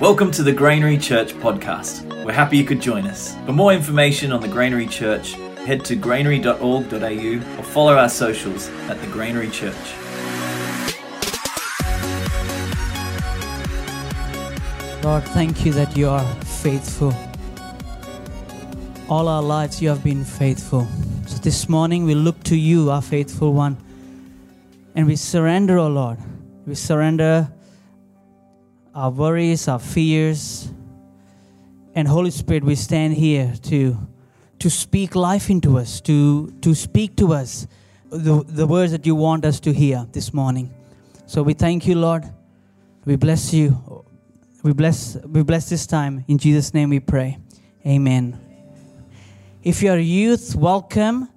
Welcome to the Granary Church podcast. We're happy you could join us. For more information on the Granary Church, head to granary.org.au or follow our socials at the Granary Church. Lord, thank you that you are faithful. All our lives, you have been faithful. So this morning, we look to you, our faithful one, and we surrender, oh Lord. We surrender our worries, our fears. And Holy Spirit, we stand here to, to speak life into us, to, to speak to us the, the words that you want us to hear this morning. So we thank you, Lord. We bless you. We bless, we bless this time. In Jesus' name we pray. Amen. If you're youth, welcome.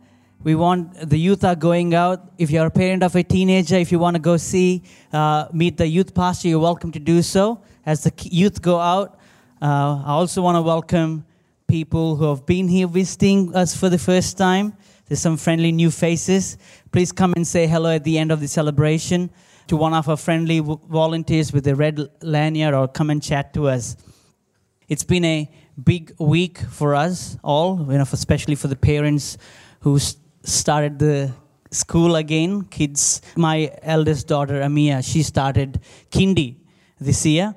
We want the youth are going out. If you're a parent of a teenager, if you want to go see, uh, meet the youth pastor, you're welcome to do so. As the youth go out, uh, I also want to welcome people who have been here visiting us for the first time. There's some friendly new faces. Please come and say hello at the end of the celebration to one of our friendly volunteers with a red lanyard or come and chat to us. It's been a big week for us all, you know, especially for the parents who started the school again. Kids, my eldest daughter Amia, she started kindy this year,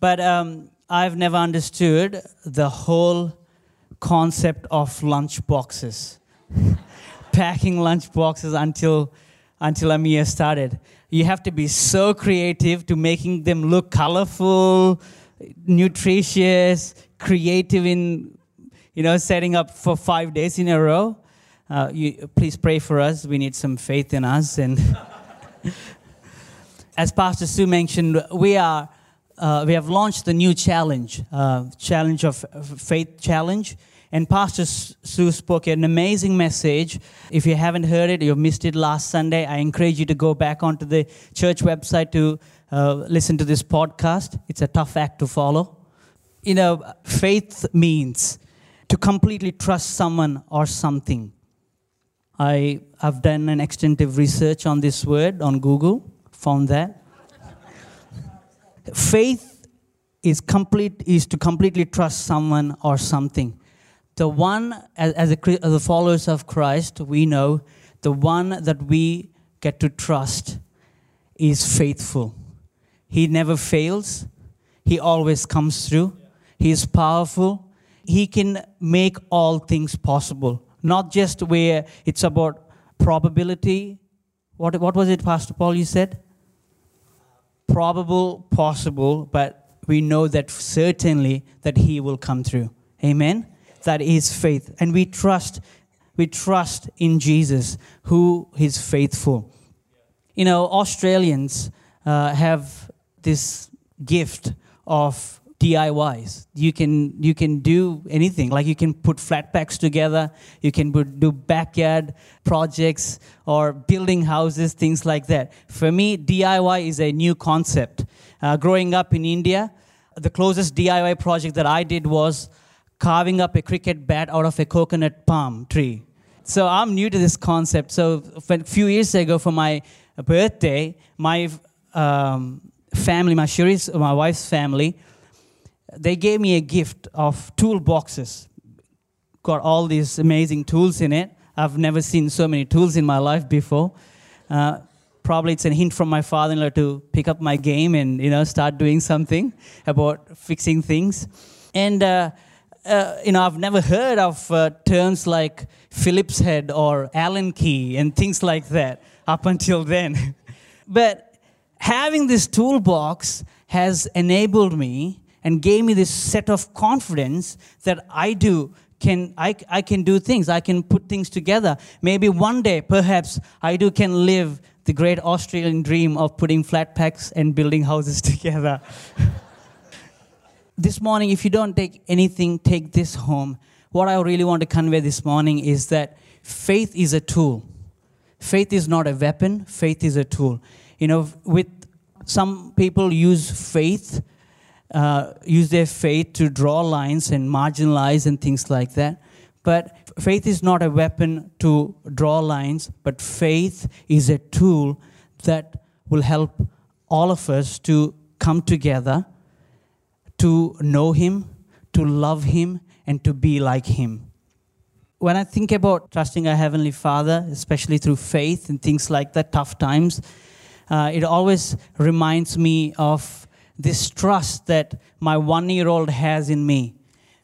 but um, I've never understood the whole concept of lunch boxes, packing lunch boxes until until Amia started you have to be so creative to making them look colorful, nutritious, creative in, you know, setting up for five days in a row. Uh, you, please pray for us. We need some faith in us. And as Pastor Sue mentioned, we are uh, we have launched the new challenge, uh, challenge of faith challenge. And Pastor Sue spoke an amazing message. If you haven't heard it, you missed it last Sunday, I encourage you to go back onto the church website to uh, listen to this podcast. It's a tough act to follow. You know, faith means to completely trust someone or something. I have done an extensive research on this word on Google, found that. faith is complete is to completely trust someone or something the one, as, a, as a followers of Christ, we know the one that we get to trust is faithful. He never fails, He always comes through. He is powerful. He can make all things possible, not just where it's about probability. What, what was it, Pastor Paul, you said? Probable, possible, but we know that certainly that He will come through. Amen? that is faith. And we trust, we trust in Jesus who is faithful. You know, Australians uh, have this gift of DIYs. You can you can do anything. Like you can put flat packs together. You can do backyard projects or building houses, things like that. For me, DIY is a new concept. Uh, growing up in India, the closest DIY project that I did was carving up a cricket bat out of a coconut palm tree. So I'm new to this concept. So a few years ago, for my birthday, my um, family, my Shiri's, my wife's family, they gave me a gift of toolboxes. Got all these amazing tools in it. I've never seen so many tools in my life before. Uh, probably it's a hint from my father-in-law to pick up my game and you know start doing something about fixing things. And uh, uh, you know, I've never heard of uh, terms like Phillips head or Allen key and things like that up until then. but having this toolbox has enabled me and gave me this set of confidence that I do can I, I can do things i can put things together maybe one day perhaps i do can live the great australian dream of putting flat packs and building houses together this morning, if you don't take anything, take this home. What I really want to convey this morning is that faith is a tool. Faith is not a weapon, faith is a tool. You know, with some people use faith, uh, use their faith to draw lines and marginalize and things like that. But faith is not a weapon to draw lines, but faith is a tool that will help all of us to come together to know Him, to love Him, and to be like Him. When I think about trusting our Heavenly Father, especially through faith and things like that, tough times, uh, it always reminds me of this trust that my one year old has in me.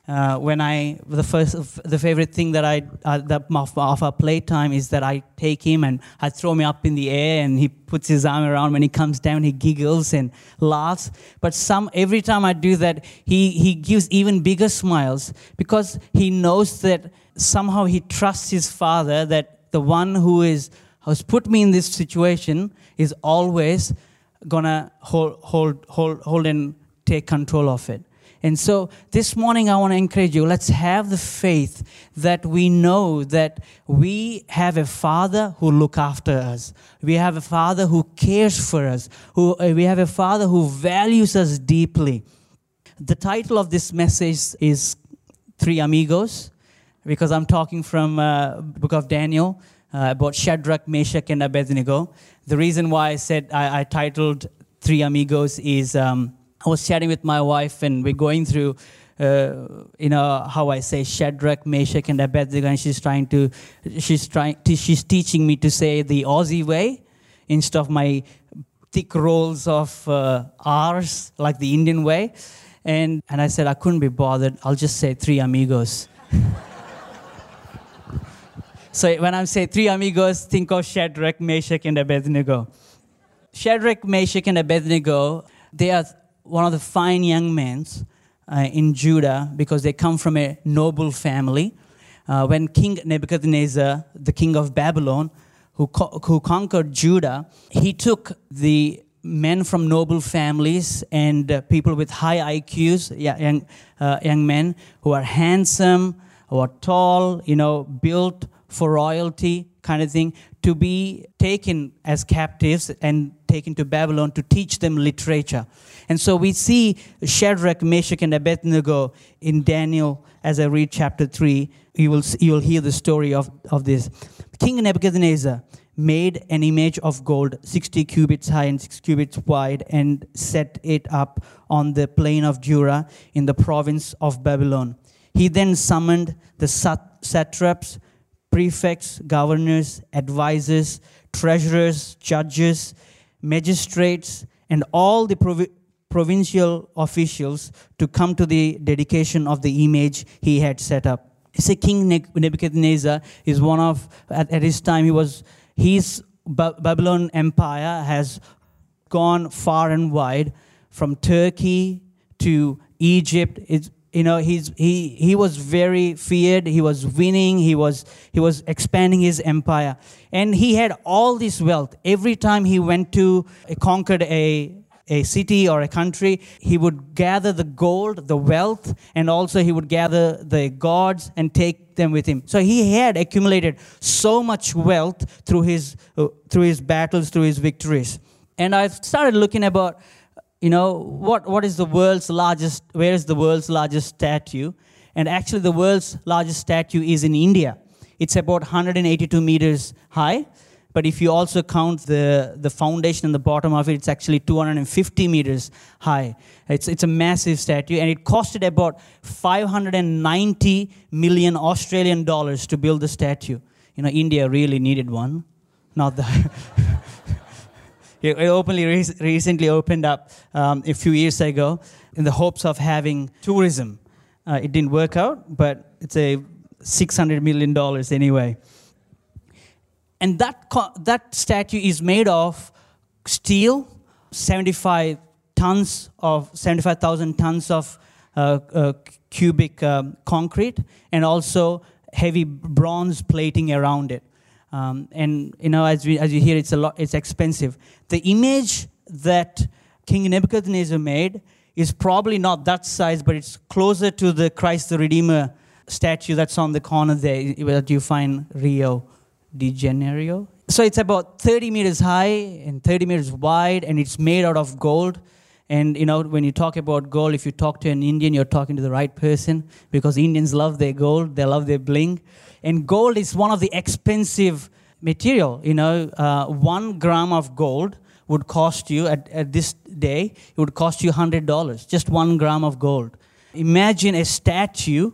Uh, when I the first the favorite thing that I uh, that of, our playtime is that I take him and I throw him up in the air and he puts his arm around. When he comes down, he giggles and laughs. But some every time I do that, he he gives even bigger smiles because he knows that somehow he trusts his father that the one who is who's put me in this situation is always gonna hold hold hold hold and take control of it. And so this morning, I want to encourage you let's have the faith that we know that we have a Father who look after us. We have a Father who cares for us. Who, uh, we have a Father who values us deeply. The title of this message is Three Amigos because I'm talking from uh, book of Daniel uh, about Shadrach, Meshach, and Abednego. The reason why I said I, I titled Three Amigos is... Um, I was chatting with my wife, and we're going through, uh, you know, how I say Shadrach, Meshach, and Abednego, and she's trying to, she's trying, to, she's teaching me to say the Aussie way instead of my thick rolls of uh, R's like the Indian way, and and I said I couldn't be bothered. I'll just say three amigos. so when I say three amigos, think of Shadrach, Meshach, and Abednego. Shadrach, Meshach, and Abednego, they are one of the fine young men uh, in Judah because they come from a noble family. Uh, when King Nebuchadnezzar, the king of Babylon, who, co- who conquered Judah, he took the men from noble families and uh, people with high IQs, young, uh, young men who are handsome, who are tall, you know, built for royalty kind of thing, to be taken as captives and taken to Babylon to teach them literature. And so we see Shadrach, Meshach, and Abednego in Daniel as I read chapter 3. You will, you will hear the story of, of this. King Nebuchadnezzar made an image of gold 60 cubits high and 6 cubits wide and set it up on the plain of Dura in the province of Babylon. He then summoned the satraps, prefects, governors, advisors, treasurers, judges, magistrates, and all the provi- provincial officials to come to the dedication of the image he had set up. Say King Nebuchadnezzar is one of at, at his time he was his Babylon empire has gone far and wide from Turkey to Egypt. It's, you know he's, he, he was very feared he was winning he was, he was expanding his empire and he had all this wealth every time he went to conquered a, a city or a country, he would gather the gold, the wealth, and also he would gather the gods and take them with him. So he had accumulated so much wealth through his, uh, through his battles, through his victories. And I started looking about, you know, what, what is the world's largest, where is the world's largest statue? And actually, the world's largest statue is in India. It's about 182 meters high but if you also count the, the foundation and the bottom of it, it's actually 250 meters high. It's, it's a massive statue, and it costed about 590 million Australian dollars to build the statue. You know, India really needed one, not the. it openly recently opened up um, a few years ago in the hopes of having tourism. Uh, it didn't work out, but it's a $600 million anyway. And that, that statue is made of steel, 75 tons of 75,000 tons of uh, uh, cubic um, concrete, and also heavy bronze plating around it. Um, and you know, as, we, as you hear, it's a lot. It's expensive. The image that King Nebuchadnezzar made is probably not that size, but it's closer to the Christ the Redeemer statue that's on the corner there that you find Rio de Janeiro. So it's about 30 meters high and 30 meters wide, and it's made out of gold. And you know, when you talk about gold, if you talk to an Indian, you're talking to the right person because Indians love their gold, they love their bling. And gold is one of the expensive material. You know, uh, one gram of gold would cost you at, at this day, it would cost you $100, just one gram of gold. Imagine a statue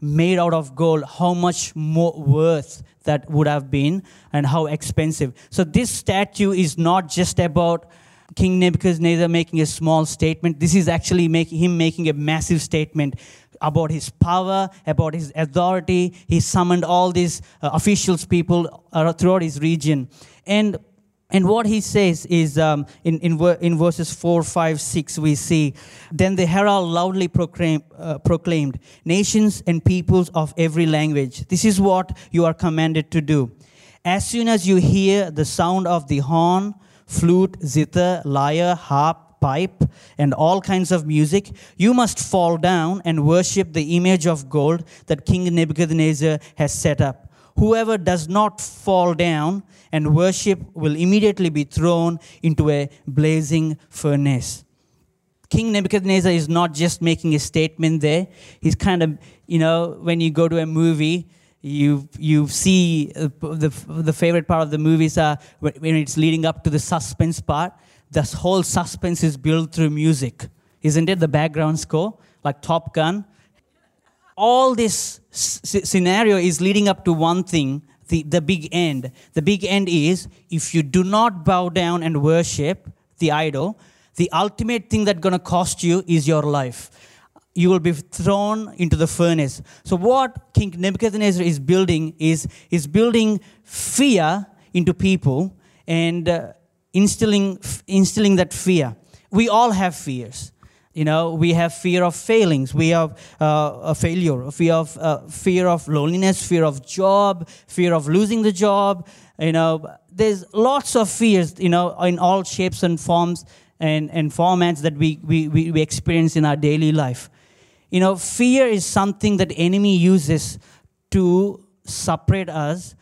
made out of gold, how much more worth that would have been and how expensive. So, this statue is not just about King Nebuchadnezzar making a small statement. This is actually making him making a massive statement about his power, about his authority. He summoned all these uh, officials, people uh, throughout his region. And and what he says is um, in, in, in, verses 4, 5, 6, we see, Then the herald loudly proclaim, uh, proclaimed, Nations and peoples of every language, this is what you are commanded to do. As soon as you hear the sound of the horn, flute, zither, lyre, harp, pipe, and all kinds of music, you must fall down and worship the image of gold that King Nebuchadnezzar has set up. Whoever does not fall down and worship will immediately be thrown into a blazing furnace. King Nebuchadnezzar is not just making a statement there. He's kind of, you know, when you go to a movie, you you see uh, the the favorite part of the movies are when it's leading up to the suspense part. This whole suspense is built through music, isn't it? The background score, like Top Gun. All this scenario is leading up to one thing the, the big end. The big end is if you do not bow down and worship the idol, the ultimate thing that's going to cost you is your life. You will be thrown into the furnace. So, what King Nebuchadnezzar is building is, is building fear into people and uh, instilling, instilling that fear. We all have fears. You know, we have fear of failings, we have uh, a failure, fear of uh, fear of loneliness, fear of job, fear of losing the job. You know, there's lots of fears. You know, in all shapes and forms and, and formats that we, we, we experience in our daily life. You know, fear is something that enemy uses to separate us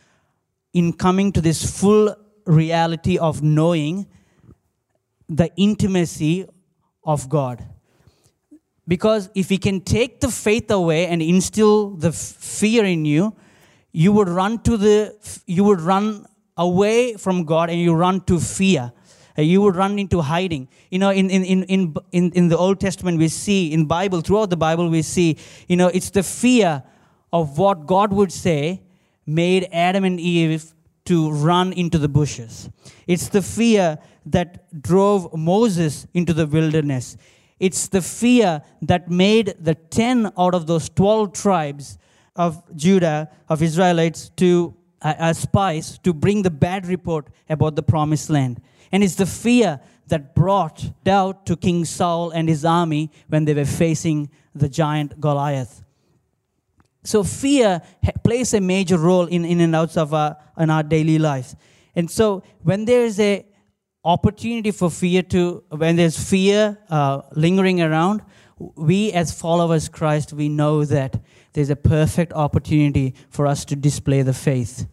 in coming to this full reality of knowing the intimacy of God. Because if we can take the faith away and instill the fear in you, you would run to the you would run away from God and you run to fear. You would run into hiding. You know, in, in, in, in, in the Old Testament, we see, in Bible, throughout the Bible, we see, you know, it's the fear of what God would say made Adam and Eve to run into the bushes. It's the fear that drove Moses into the wilderness. It's the fear that made the 10 out of those 12 tribes of Judah, of Israelites, to uh, as spies to bring the bad report about the promised land. And it's the fear that brought doubt to King Saul and his army when they were facing the giant Goliath. So fear plays a major role in in and outs of our, in our daily lives. And so when there is a opportunity for fear to, when there's fear uh, lingering around, we as followers Christ, we know that there's a perfect opportunity for us to display the faith.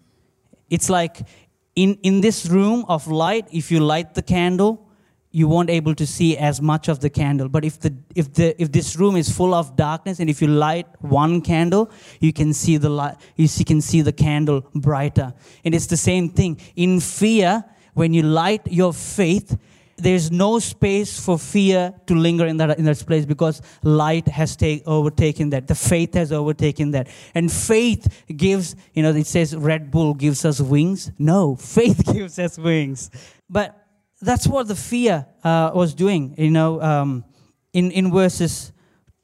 It's like in, in this room of light, if you light the candle, you won't able to see as much of the candle. But if the if the if this room is full of darkness and if you light one candle you can see the light you can see the candle brighter. And it's the same thing. In fear when you light your faith, there's no space for fear to linger in that in that place because light has take, overtaken that. The faith has overtaken that. And faith gives you know it says red bull gives us wings. No faith gives us wings. But that's what the fear uh, was doing you know um, in in verses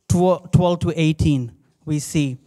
12, 12 to 18 we see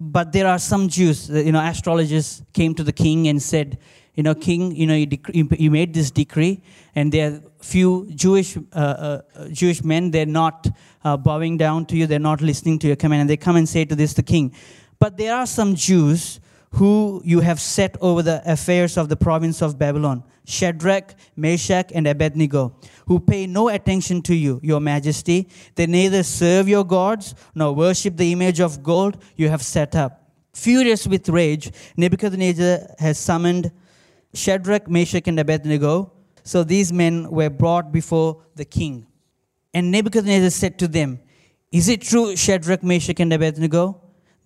but there are some jews you know astrologers came to the king and said you know, king, you know, you, dec- you made this decree, and there are few Jewish uh, uh, Jewish men. They're not uh, bowing down to you. They're not listening to your command, and they come and say to this the king. But there are some Jews who you have set over the affairs of the province of Babylon, Shadrach, Meshach, and Abednego, who pay no attention to you, your majesty. They neither serve your gods nor worship the image of gold you have set up. Furious with rage, Nebuchadnezzar has summoned Shadrach, Meshach, and Abednego. So these men were brought before the king. And Nebuchadnezzar said to them, Is it true, Shadrach, Meshach, and Abednego,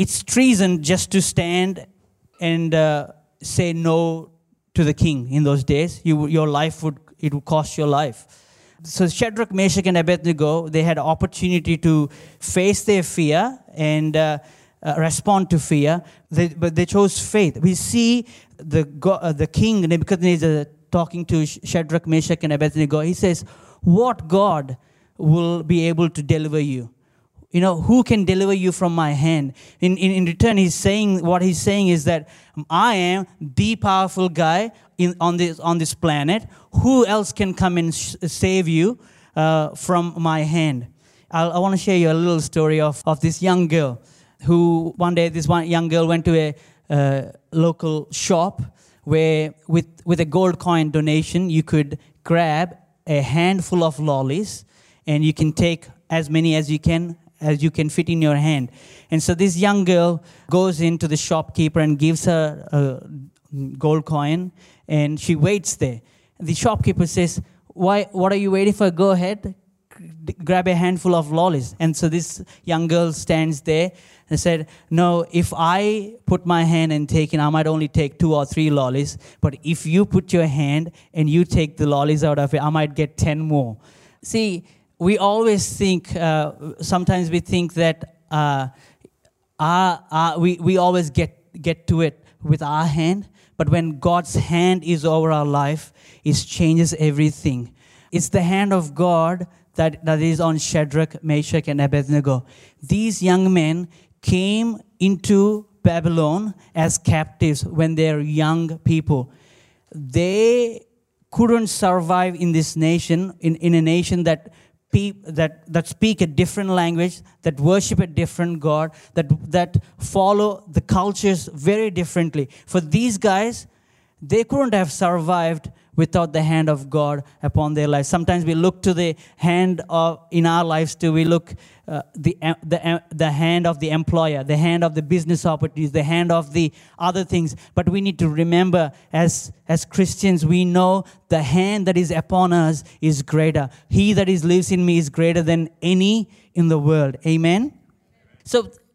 It's treason just to stand and uh, say no to the king in those days. You, your life would, it would cost your life. So Shadrach, Meshach, and Abednego, they had opportunity to face their fear and uh, uh, respond to fear, they, but they chose faith. We see the, uh, the king Nebuchadnezzar talking to Shadrach, Meshach, and Abednego. He says, What God will be able to deliver you? You know, who can deliver you from my hand? In, in, in return, he's saying, what he's saying is that I am the powerful guy in, on, this, on this planet. Who else can come and sh- save you uh, from my hand? I'll, i want to share you a little story of, of this young girl who one day this one young girl went to a uh, local shop where with, with a gold coin donation you could grab a handful of lollies and you can take as many as you can as you can fit in your hand and so this young girl goes into the shopkeeper and gives her a gold coin and she waits there the shopkeeper says why what are you waiting for go ahead grab a handful of lollies and so this young girl stands there and said, No, if I put my hand and take it, I might only take two or three lollies. But if you put your hand and you take the lollies out of it, I might get 10 more. See, we always think, uh, sometimes we think that uh, our, our, we, we always get, get to it with our hand. But when God's hand is over our life, it changes everything. It's the hand of God that, that is on Shadrach, Meshach, and Abednego. These young men came into Babylon as captives when they're young people. They couldn't survive in this nation, in, in a nation that, pe- that, that speak a different language, that worship a different God, that, that follow the cultures very differently. For these guys, they couldn't have survived without the hand of God upon their lives. Sometimes we look to the hand of in our lives too. We look uh, the, the, the hand of the employer, the hand of the business opportunities, the hand of the other things. But we need to remember as, as Christians, we know the hand that is upon us is greater. He that is lives in me is greater than any in the world. Amen? So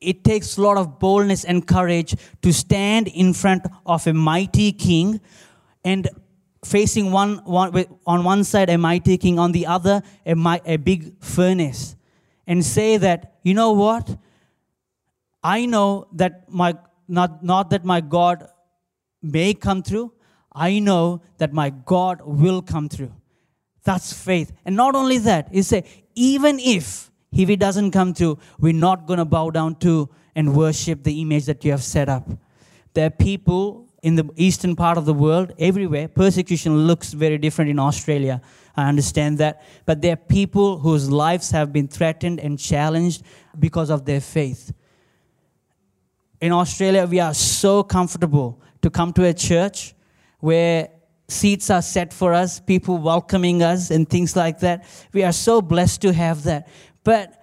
It takes a lot of boldness and courage to stand in front of a mighty king and facing one, one on one side a mighty king, on the other a, a big furnace, and say that, you know what? I know that my, not, not that my God may come through, I know that my God will come through. That's faith. And not only that, he say, even if, if he doesn't come through, we're not going to bow down to and worship the image that you have set up. There are people in the eastern part of the world, everywhere, persecution looks very different in Australia. I understand that. But there are people whose lives have been threatened and challenged because of their faith. In Australia, we are so comfortable to come to a church where seats are set for us, people welcoming us, and things like that. We are so blessed to have that. But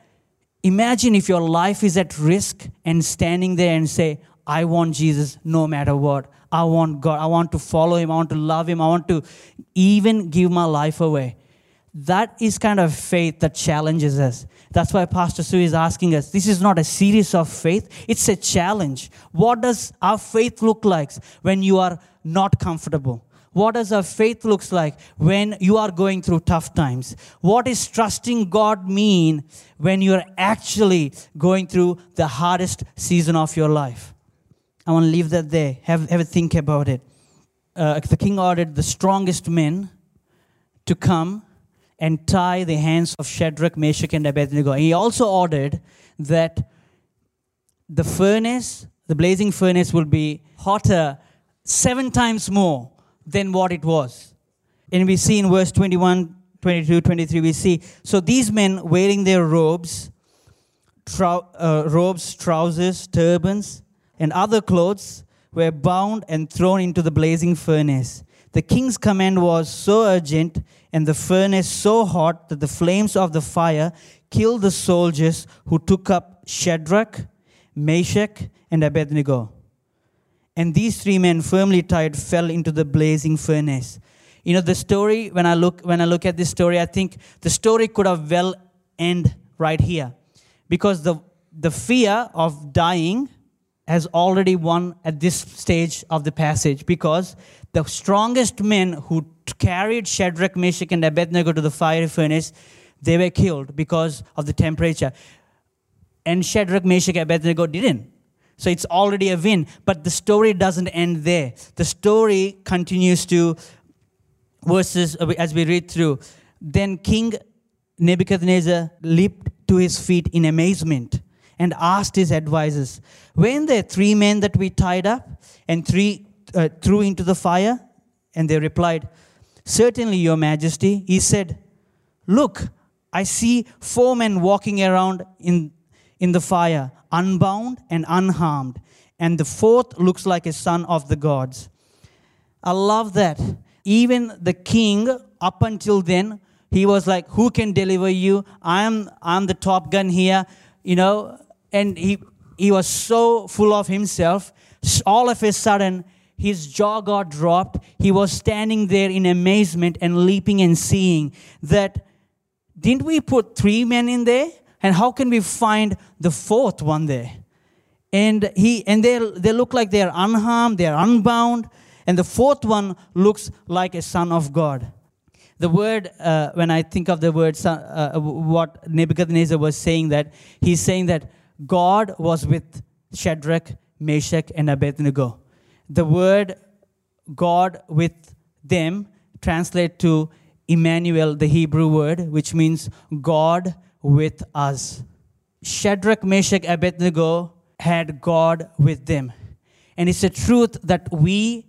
imagine if your life is at risk and standing there and say, I want Jesus no matter what. I want God. I want to follow Him. I want to love Him. I want to even give my life away. That is kind of faith that challenges us. That's why Pastor Sue is asking us this is not a series of faith, it's a challenge. What does our faith look like when you are not comfortable? What does our faith looks like when you are going through tough times? What does trusting God mean when you're actually going through the hardest season of your life? I want to leave that there. Have, have a think about it. Uh, the king ordered the strongest men to come and tie the hands of Shadrach, Meshach, and Abednego. He also ordered that the furnace, the blazing furnace, will be hotter seven times more than what it was. And we see in verse 21, 22, 23, we see, so these men wearing their robes, trou- uh, robes, trousers, turbans, and other clothes were bound and thrown into the blazing furnace. The king's command was so urgent and the furnace so hot that the flames of the fire killed the soldiers who took up Shadrach, Meshach, and Abednego. And these three men, firmly tied, fell into the blazing furnace. You know, the story, when I look, when I look at this story, I think the story could have well end right here. Because the, the fear of dying has already won at this stage of the passage because the strongest men who carried Shadrach, Meshach, and Abednego to the fiery furnace, they were killed because of the temperature. And Shadrach, Meshach, and Abednego didn't. So it's already a win. But the story doesn't end there. The story continues to verses uh, as we read through. Then King Nebuchadnezzar leaped to his feet in amazement and asked his advisors, Weren't there three men that we tied up and three uh, threw into the fire? And they replied, Certainly, Your Majesty. He said, Look, I see four men walking around in, in the fire, unbound and unharmed, and the fourth looks like a son of the gods. I love that. Even the king, up until then, he was like, Who can deliver you? I'm, I'm the top gun here, you know. And he, he was so full of himself. All of a sudden, his jaw got dropped. He was standing there in amazement and leaping and seeing that, didn't we put three men in there? And how can we find the fourth one there? And he and they they look like they're unharmed, they're unbound, and the fourth one looks like a son of God. The word, uh, when I think of the word, uh, what Nebuchadnezzar was saying, that he's saying that God was with Shadrach, Meshach, and Abednego. The word God with them translate to Emmanuel, the Hebrew word, which means God with us. Shadrach, Meshach, Abednego had God with them. And it's a truth that we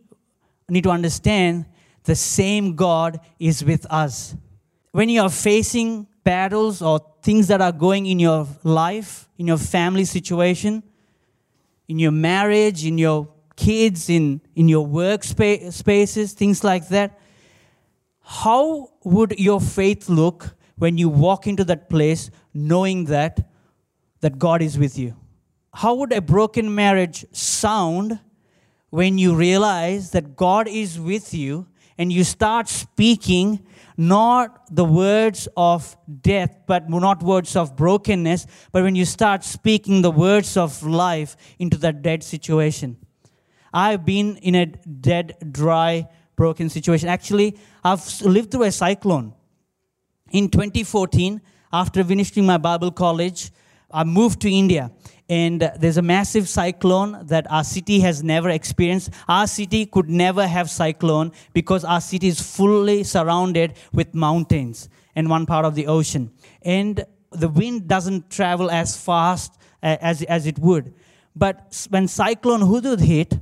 need to understand the same God is with us. When you are facing battles or things that are going in your life, in your family situation, in your marriage, in your kids, in, in your work spa- spaces, things like that, how would your faith look when you walk into that place knowing that that God is with you? How would a broken marriage sound when you realize that God is with you and you start speaking not the words of death, but not words of brokenness, but when you start speaking the words of life into that dead situation? I've been in a dead, dry, broken situation. Actually, I've lived through a cyclone. In 2014, after finishing my Bible college, I moved to India. And there's a massive cyclone that our city has never experienced. Our city could never have cyclone because our city is fully surrounded with mountains and one part of the ocean. And the wind doesn't travel as fast as, as it would. But when Cyclone Hudhud hit,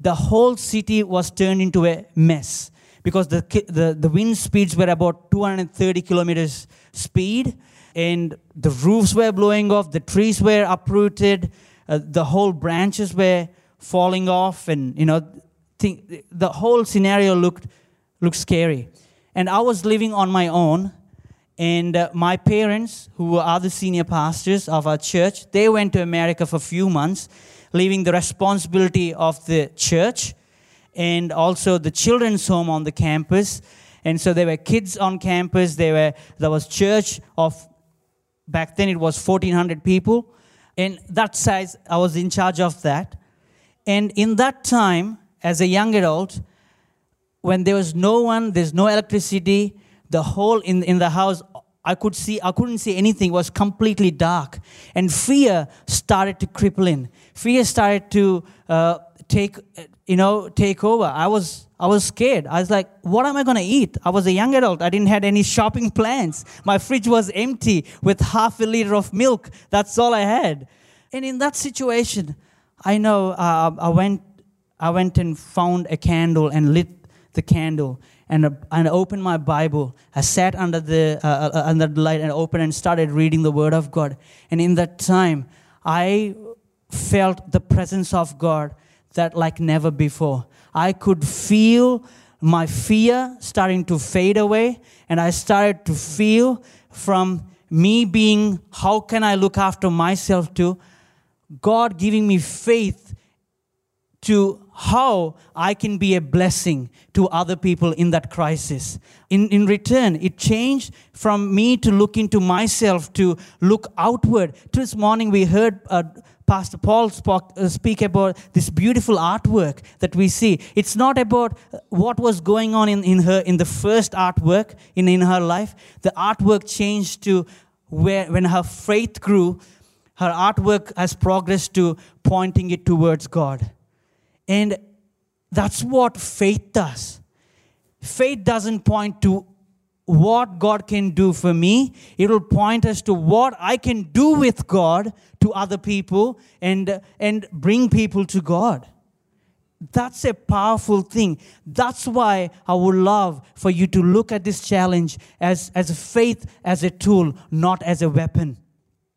the whole city was turned into a mess because the, the, the wind speeds were about 230 kilometers speed and the roofs were blowing off, the trees were uprooted, uh, the whole branches were falling off, and you know, the whole scenario looked looked scary. And I was living on my own, and uh, my parents, who were other senior pastors of our church, they went to America for a few months, leaving the responsibility of the church and also the children's home on the campus. And so there were kids on campus. There were there was church of Back then it was 1,400 people. And that size, I was in charge of that. And in that time, as a young adult, when there was no one, there's no electricity, the whole in, in the house, I could see, I couldn't see anything, it was completely dark. And fear started to cripple in. Fear started to uh, take, you know, take over. I was, I was scared. I was like, what am I going to eat? I was a young adult. I didn't have any shopping plans. My fridge was empty with half a liter of milk. That's all I had. And in that situation, I know uh, I went I went and found a candle and lit the candle and, uh, and opened my Bible. I sat under the, uh, uh, under the light and opened and started reading the Word of God. And in that time, I felt the presence of God that like never before. I could feel my fear starting to fade away, and I started to feel from me being, how can I look after myself, to God giving me faith to how I can be a blessing to other people in that crisis. In, in return, it changed from me to look into myself to look outward. This morning, we heard uh, Pastor Paul spoke, uh, speak about this beautiful artwork that we see. It's not about uh, what was going on in, in her in the first artwork in, in her life. The artwork changed to where when her faith grew, her artwork has progressed to pointing it towards God. And that's what faith does. Faith doesn't point to what God can do for me, it will point us to what I can do with God to other people and, and bring people to God. That's a powerful thing. That's why I would love for you to look at this challenge as, as faith as a tool, not as a weapon.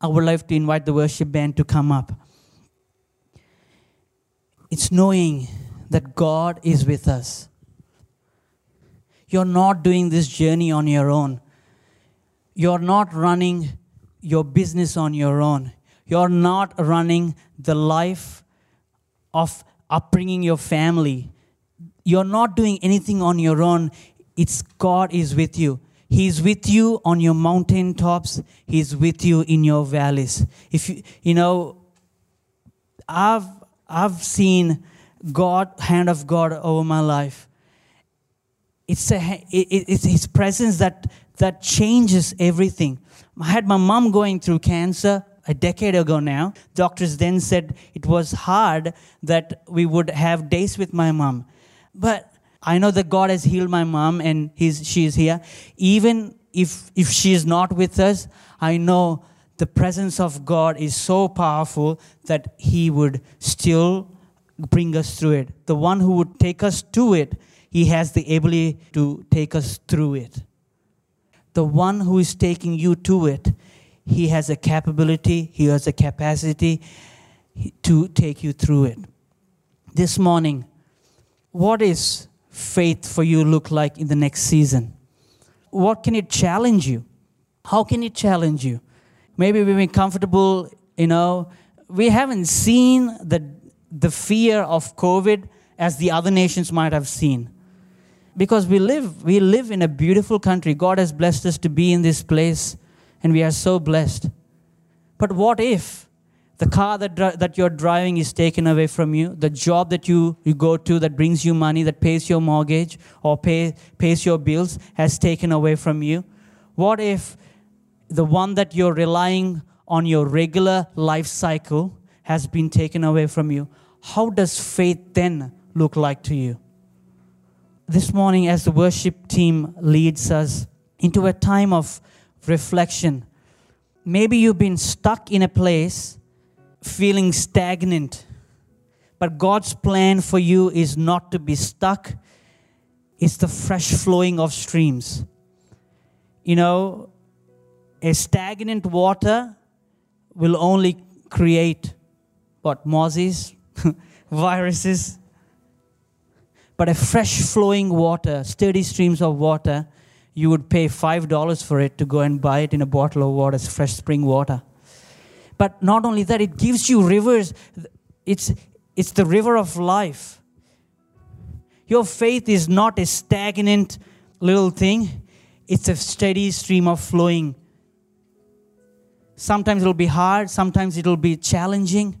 I would like to invite the worship band to come up. It's knowing that God is with us. You're not doing this journey on your own. You're not running your business on your own. You're not running the life of upbringing your family. You're not doing anything on your own. It's God is with you. He's with you on your mountain tops. He's with you in your valleys. If you, you know, I've I've seen God, hand of God over my life. It's, a, it, it's His presence that, that changes everything. I had my mom going through cancer a decade ago now. Doctors then said it was hard that we would have days with my mom. But I know that God has healed my mom and he's, she's here. Even if, if she is not with us, I know the presence of God is so powerful that He would still bring us through it. The one who would take us to it, He has the ability to take us through it. The one who is taking you to it, He has a capability, He has a capacity to take you through it. This morning, what is faith for you look like in the next season? What can it challenge you? How can it challenge you? Maybe we've been comfortable, you know, we haven't seen the, the fear of COVID as the other nations might have seen. Because we live, we live in a beautiful country. God has blessed us to be in this place, and we are so blessed. But what if the car that, that you're driving is taken away from you, the job that you, you go to that brings you money, that pays your mortgage or pay, pays your bills, has taken away from you? What if the one that you're relying on your regular life cycle has been taken away from you, how does faith then look like to you? This morning, as the worship team leads us into a time of reflection, maybe you've been stuck in a place feeling stagnant, but God's plan for you is not to be stuck, it's the fresh flowing of streams. You know, a stagnant water will only create what? Mosses viruses but a fresh flowing water steady streams of water you would pay five dollars for it to go and buy it in a bottle of water fresh spring water. But not only that it gives you rivers. It's it's the river of life. Your faith is not a stagnant little thing. It's a steady stream of flowing. Sometimes it'll be hard, sometimes it'll be challenging.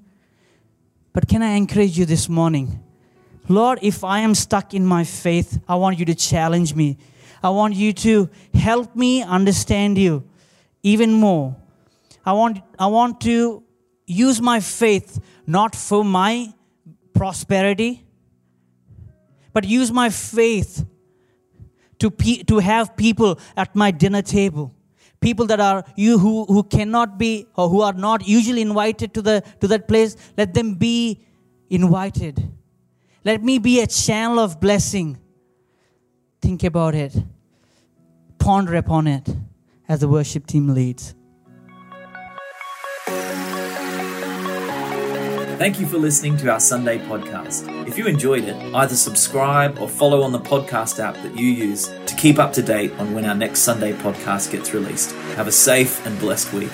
But can I encourage you this morning? Lord, if I am stuck in my faith, I want you to challenge me. I want you to help me understand you even more. I want, I want to use my faith not for my prosperity, but use my faith to, pe- to have people at my dinner table people that are you who, who cannot be or who are not usually invited to the to that place let them be invited let me be a channel of blessing think about it ponder upon it as the worship team leads Thank you for listening to our Sunday podcast. If you enjoyed it, either subscribe or follow on the podcast app that you use to keep up to date on when our next Sunday podcast gets released. Have a safe and blessed week.